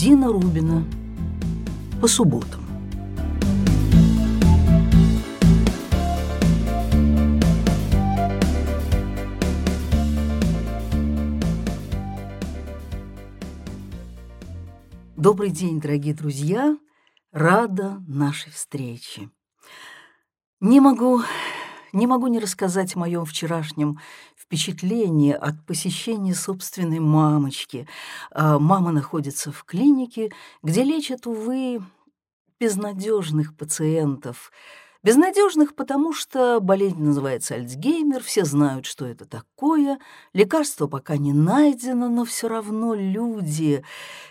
Дина Рубина. По субботам. Добрый день, дорогие друзья! Рада нашей встрече. Не могу, не могу не рассказать о моем вчерашнем впечатлении от посещения собственной мамочки. А, мама находится в клинике, где лечат, увы, безнадежных пациентов – Безнадежных, потому что болезнь называется Альцгеймер, все знают, что это такое, лекарство пока не найдено, но все равно люди,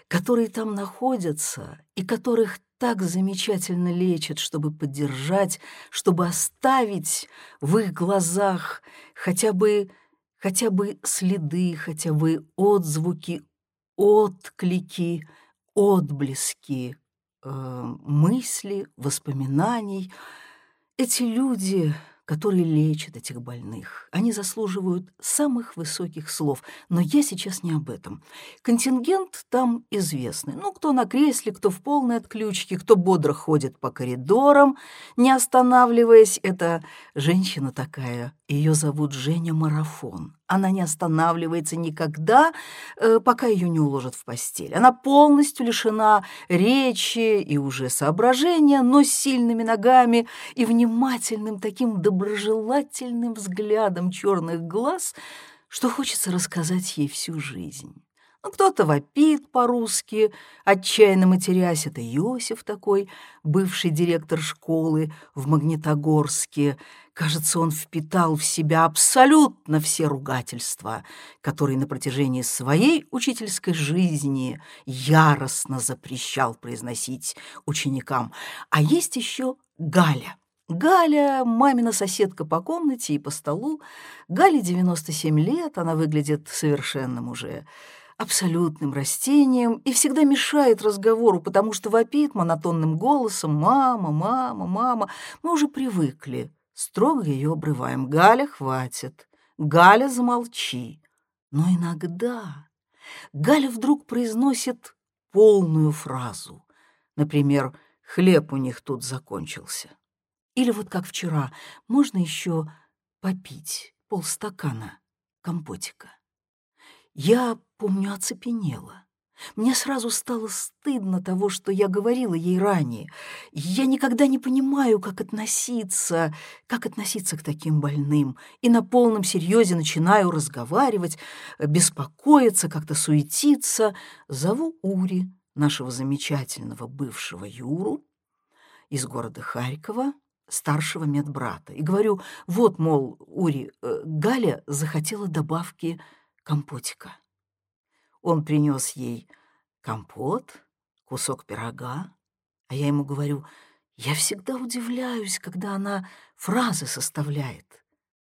которые там находятся и которых так замечательно лечат, чтобы поддержать, чтобы оставить в их глазах хотя бы, хотя бы следы, хотя бы отзвуки, отклики, отблески э, мысли, воспоминаний — эти люди, которые лечат этих больных, они заслуживают самых высоких слов, но я сейчас не об этом. Контингент там известный. Ну, кто на кресле, кто в полной отключке, кто бодро ходит по коридорам, не останавливаясь. Это женщина такая, ее зовут Женя Марафон. Она не останавливается никогда, э, пока ее не уложат в постель. Она полностью лишена речи и уже соображения, но с сильными ногами и внимательным таким доброжелательным взглядом черных глаз, что хочется рассказать ей всю жизнь. Ну, кто-то вопит по-русски, отчаянно матерясь. Это Иосиф такой, бывший директор школы в Магнитогорске. Кажется, он впитал в себя абсолютно все ругательства, которые на протяжении своей учительской жизни яростно запрещал произносить ученикам. А есть еще Галя. Галя — мамина соседка по комнате и по столу. Гале 97 лет, она выглядит совершенным уже абсолютным растением и всегда мешает разговору, потому что вопит монотонным голосом «мама, мама, мама». Мы уже привыкли. Строго ее обрываем. «Галя, хватит! Галя, замолчи!» Но иногда Галя вдруг произносит полную фразу. Например, «хлеб у них тут закончился». Или вот как вчера, можно еще попить полстакана компотика. Я, помню, оцепенела. Мне сразу стало стыдно того, что я говорила ей ранее. Я никогда не понимаю, как относиться, как относиться к таким больным. И на полном серьезе начинаю разговаривать, беспокоиться, как-то суетиться. Зову Ури, нашего замечательного бывшего Юру, из города Харькова, старшего медбрата, и говорю, вот, мол, Ури, э, Галя захотела добавки компотика. Он принес ей компот, кусок пирога, а я ему говорю, я всегда удивляюсь, когда она фразы составляет.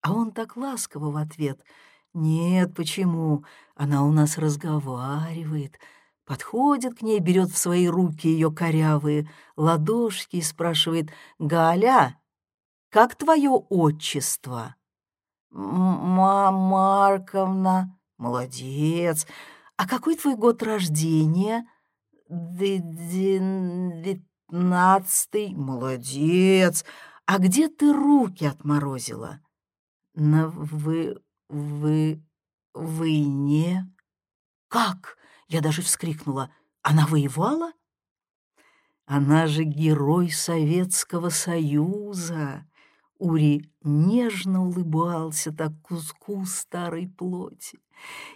А он так ласково в ответ, нет, почему, она у нас разговаривает, подходит к ней, берет в свои руки ее корявые ладошки и спрашивает, «Галя, как твое отчество?» «Марковна», Молодец. А какой твой год рождения? Девятнадцатый. Молодец. А где ты руки отморозила? На вы... вы... войне? Как? Я даже вскрикнула. Она воевала? Она же герой Советского Союза. Ури нежно улыбался так куску старой плоти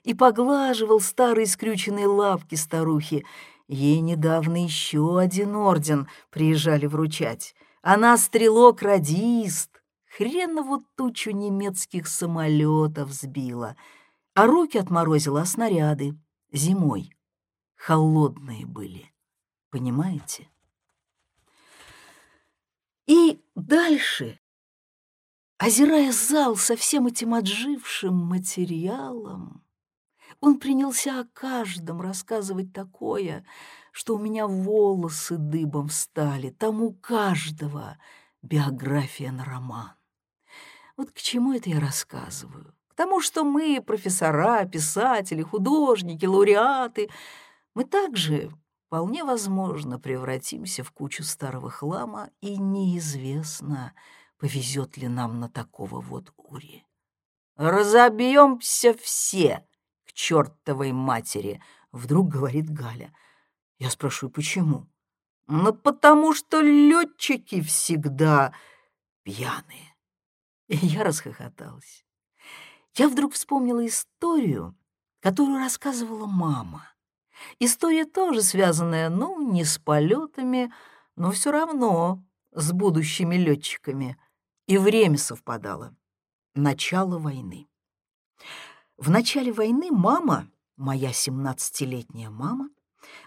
и поглаживал старые скрюченные лапки старухи. Ей недавно еще один орден приезжали вручать. Она стрелок-радист, хренову тучу немецких самолетов сбила, а руки отморозила снаряды зимой. Холодные были, понимаете? И дальше Озирая зал со всем этим отжившим материалом, он принялся о каждом рассказывать такое, что у меня волосы дыбом встали, там у каждого биография на роман. Вот к чему это я рассказываю? К тому, что мы, профессора, писатели, художники, лауреаты, мы также по вполне возможно, превратимся в кучу старого хлама, и неизвестно, повезет ли нам на такого вот Ури. «Разобьемся все к чертовой матери!» — вдруг говорит Галя. Я спрашиваю, почему? «Ну, потому что летчики всегда пьяные». И я расхохоталась. Я вдруг вспомнила историю, которую рассказывала мама. История тоже связанная, ну, не с полетами, но все равно с будущими летчиками. И время совпадало. Начало войны. В начале войны мама, моя 17-летняя мама,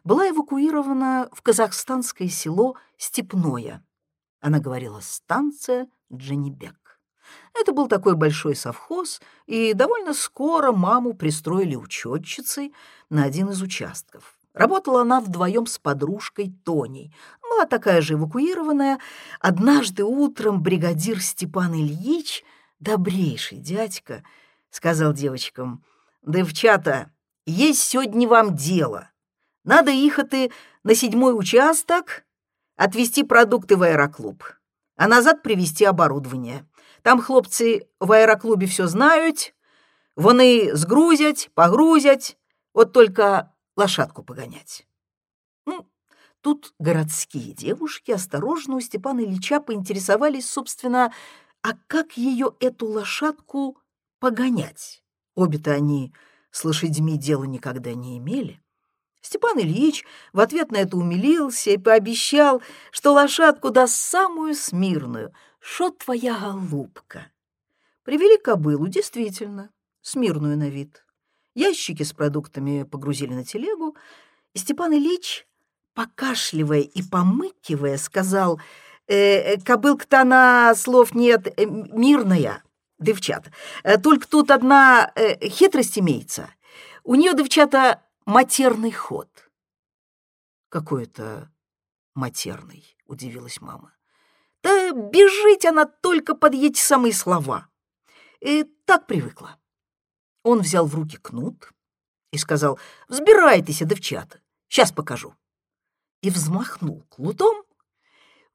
была эвакуирована в казахстанское село Степное. Она говорила «станция Дженебек». Это был такой большой совхоз, и довольно скоро маму пристроили учетчицей на один из участков. Работала она вдвоем с подружкой Тоней. Была такая же эвакуированная. Однажды утром бригадир Степан Ильич, добрейший дядька, сказал девочкам, «Девчата, есть сегодня вам дело. Надо ехать на седьмой участок, отвезти продукты в аэроклуб, а назад привезти оборудование. Там хлопцы в аэроклубе все знают, вони сгрузять, погрузять, вот только лошадку погонять. Ну, тут городские девушки осторожно у Степана Ильича поинтересовались, собственно, а как ее, эту лошадку, погонять? Обе-то они с лошадьми дела никогда не имели. Степан Ильич в ответ на это умилился и пообещал, что лошадку даст самую смирную. Шо твоя голубка? Привели кобылу, действительно, смирную на вид. Ящики с продуктами погрузили на телегу, и Степан Ильич, покашливая и помыкивая, сказал, э, «Э, «Кобылка-то она, слов нет, э, мирная, девчата. Э, только тут одна э, хитрость имеется. У нее, девчата, матерный ход». «Какой это матерный?» — удивилась мама. «Да бежить она только под эти самые слова. И так привыкла». Он взял в руки кнут и сказал, «Взбирайтесь, девчата, сейчас покажу». И взмахнул клутом,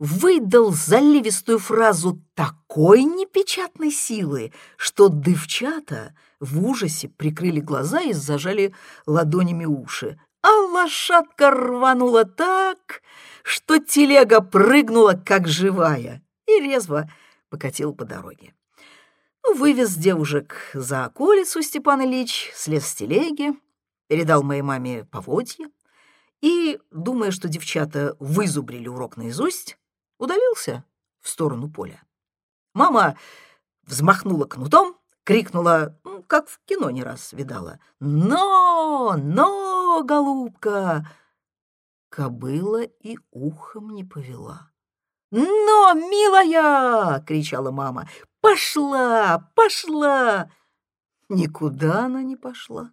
выдал заливистую фразу такой непечатной силы, что девчата в ужасе прикрыли глаза и зажали ладонями уши. А лошадка рванула так, что телега прыгнула, как живая, и резво покатила по дороге. Ну, вывез девушек за околицу Степан Ильич, слез с телеги, передал моей маме поводья и, думая, что девчата вызубрили урок наизусть, удалился в сторону поля. Мама взмахнула кнутом, крикнула, как в кино не раз видала, «Но! Но, голубка!» Кобыла и ухом не повела. «Но, милая!» — кричала мама. «Пошла! Пошла!» Никуда она не пошла.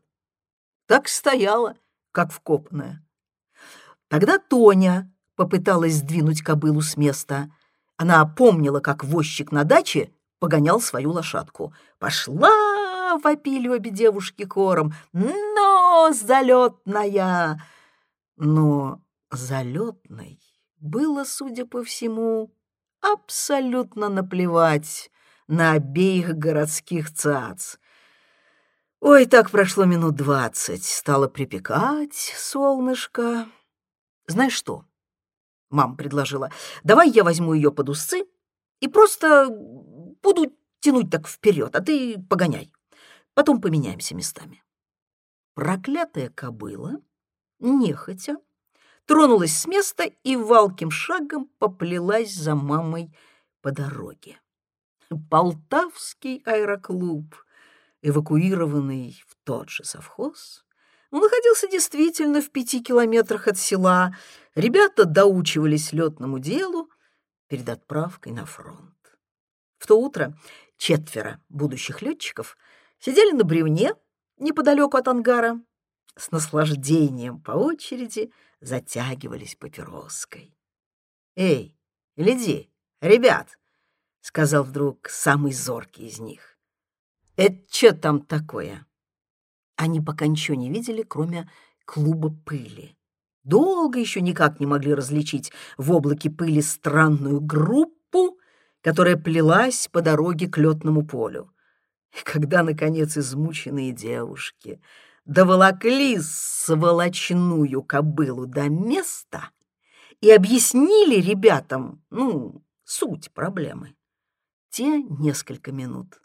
Так стояла, как вкопанная. Тогда Тоня попыталась сдвинуть кобылу с места. Она помнила, как возчик на даче погонял свою лошадку. «Пошла!» — вопили обе девушки кором. «Но залетная!» Но залетной было, судя по всему, абсолютно наплевать на обеих городских цац. Ой, так прошло минут двадцать, стало припекать солнышко. Знаешь что? Мама предложила, давай я возьму ее под усы и просто буду тянуть так вперед, а ты погоняй. Потом поменяемся местами. Проклятая кобыла, нехотя, тронулась с места и валким шагом поплелась за мамой по дороге. Полтавский аэроклуб, эвакуированный в тот же совхоз, находился действительно в пяти километрах от села. Ребята доучивались летному делу перед отправкой на фронт. В то утро четверо будущих летчиков сидели на бревне неподалеку от ангара, с наслаждением по очереди затягивались папироской. «Эй, гляди, ребят!» — сказал вдруг самый зоркий из них. «Это что там такое?» Они пока ничего не видели, кроме клуба пыли. долго еще никак не могли различить в облаке пыли странную группу, которая плелась по дороге к летному полю. И когда, наконец, измученные девушки доволокли сволочную кобылу до места и объяснили ребятам, ну, суть проблемы, те несколько минут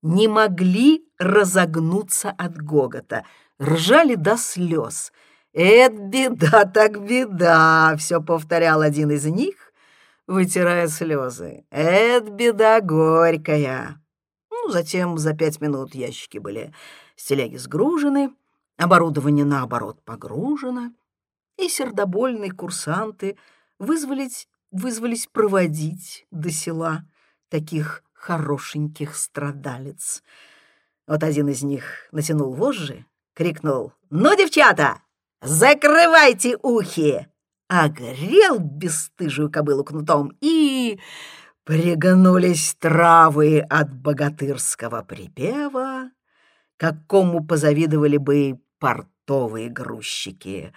не могли разогнуться от гогота, ржали до слез. «Это беда так беда!» — все повторял один из них, вытирая слезы. «Это беда горькая!» Ну, затем за пять минут ящики были с телеги сгружены, оборудование, наоборот, погружено, и сердобольные курсанты вызвались, вызвались проводить до села таких хорошеньких страдалец. Вот один из них натянул вожжи, крикнул «Ну, девчата, закрывайте ухи!» Огрел бесстыжую кобылу кнутом и... Пригнулись травы от богатырского припева, какому позавидовали бы портовые грузчики.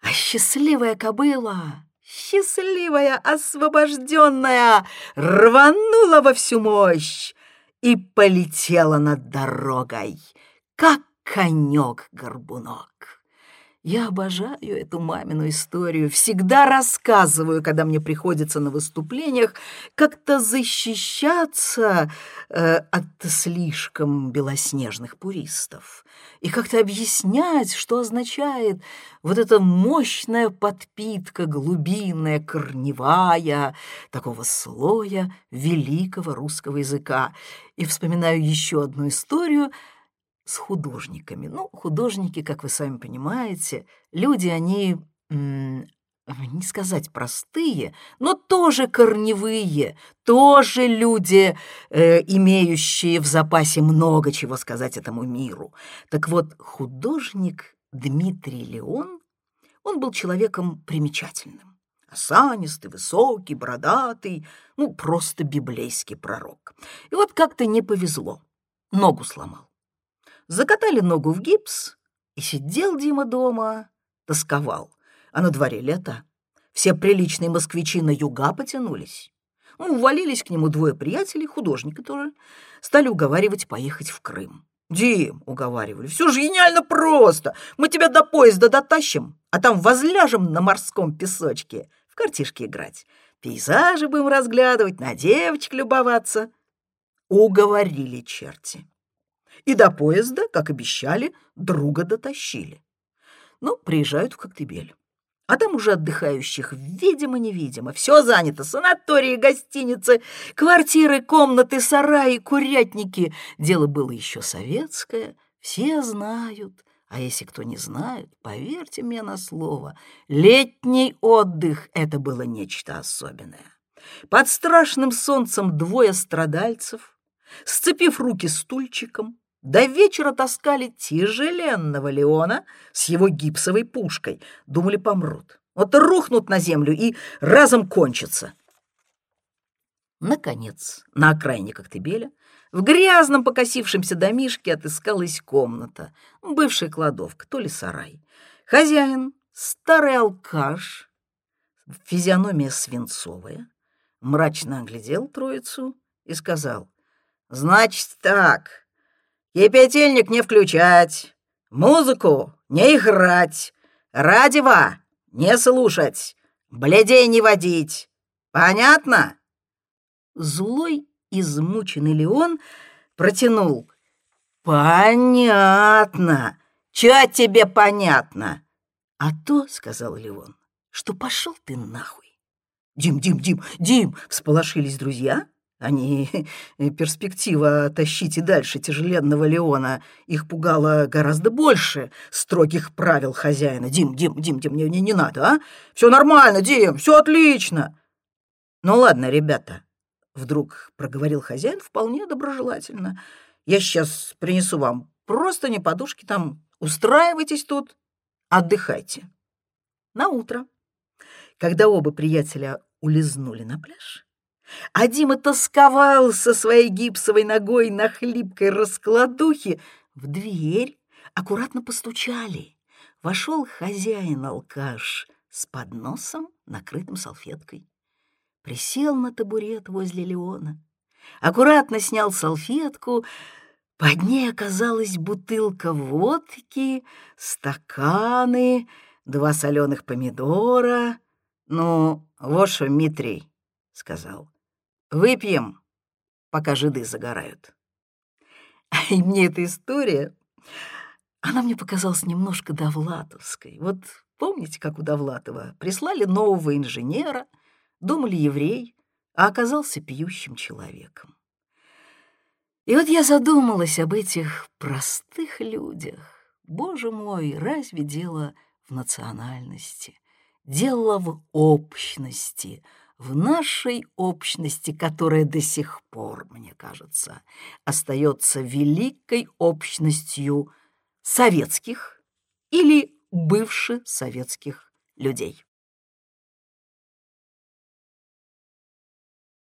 А счастливая кобыла счастливая, освобожденная, рванула во всю мощь и полетела над дорогой, как конек-горбунок. Я обожаю эту мамину историю, всегда рассказываю, когда мне приходится на выступлениях как-то защищаться э, от слишком белоснежных пуристов. И как-то объяснять, что означает вот эта мощная подпитка, глубинная, корневая, такого слоя великого русского языка. И вспоминаю еще одну историю — с художниками. Ну, художники, как вы сами понимаете, люди, они, не сказать простые, но тоже корневые, тоже люди, э, имеющие в запасе много чего сказать этому миру. Так вот, художник Дмитрий Леон, он был человеком примечательным. Осанистый, высокий, бородатый, ну, просто библейский пророк. И вот как-то не повезло, ногу сломал закатали ногу в гипс, и сидел Дима дома, тосковал. А на дворе лето. Все приличные москвичи на юга потянулись. Ну, увалились к нему двое приятелей, художника тоже. Стали уговаривать поехать в Крым. «Дим», — уговаривали, — «все же гениально просто. Мы тебя до поезда дотащим, а там возляжем на морском песочке, в картишки играть, пейзажи будем разглядывать, на девочек любоваться». Уговорили черти и до поезда, как обещали, друга дотащили. Ну, приезжают в Коктебель. А там уже отдыхающих видимо-невидимо. Все занято. Санатории, гостиницы, квартиры, комнаты, сараи, курятники. Дело было еще советское. Все знают. А если кто не знает, поверьте мне на слово, летний отдых — это было нечто особенное. Под страшным солнцем двое страдальцев, сцепив руки стульчиком, до вечера таскали тяжеленного Леона с его гипсовой пушкой. Думали, помрут. Вот рухнут на землю и разом кончатся. Наконец, на окраине Коктебеля, в грязном покосившемся домишке отыскалась комната, бывшая кладовка, то ли сарай. Хозяин, старый алкаш, физиономия свинцовая, мрачно оглядел троицу и сказал, «Значит так, Кипятильник не включать, музыку не играть, радио не слушать, бледей не водить. Понятно?» Злой, измученный Леон протянул. «Понятно. Чё тебе понятно?» «А то, — сказал Леон, — что пошел ты нахуй». «Дим, Дим, Дим, Дим!» — всполошились друзья. Они, э, перспектива тащить и дальше тяжеленного Леона, их пугало гораздо больше строгих правил хозяина. «Дим, Дим, Дим, Дим, не, не, не надо, а? Все нормально, Дим, все отлично!» «Ну ладно, ребята», — вдруг проговорил хозяин вполне доброжелательно. «Я сейчас принесу вам просто не подушки там, устраивайтесь тут, отдыхайте». На утро, когда оба приятеля улизнули на пляж, а Дима тосковал со своей гипсовой ногой на хлипкой раскладухе. В дверь аккуратно постучали. вошел хозяин-алкаш с подносом, накрытым салфеткой. Присел на табурет возле Леона, аккуратно снял салфетку, под ней оказалась бутылка водки, стаканы, два соленых помидора. «Ну, вот что, Митрий», — сказал, — «выпьем, пока жиды загорают». И мне эта история, она мне показалась немножко довлатовской. Вот помните, как у Довлатова прислали нового инженера, думали еврей, а оказался пьющим человеком. И вот я задумалась об этих простых людях. Боже мой, разве дело в национальности? Дело в общности — в нашей общности, которая до сих пор, мне кажется, остается великой общностью советских или бывших советских людей.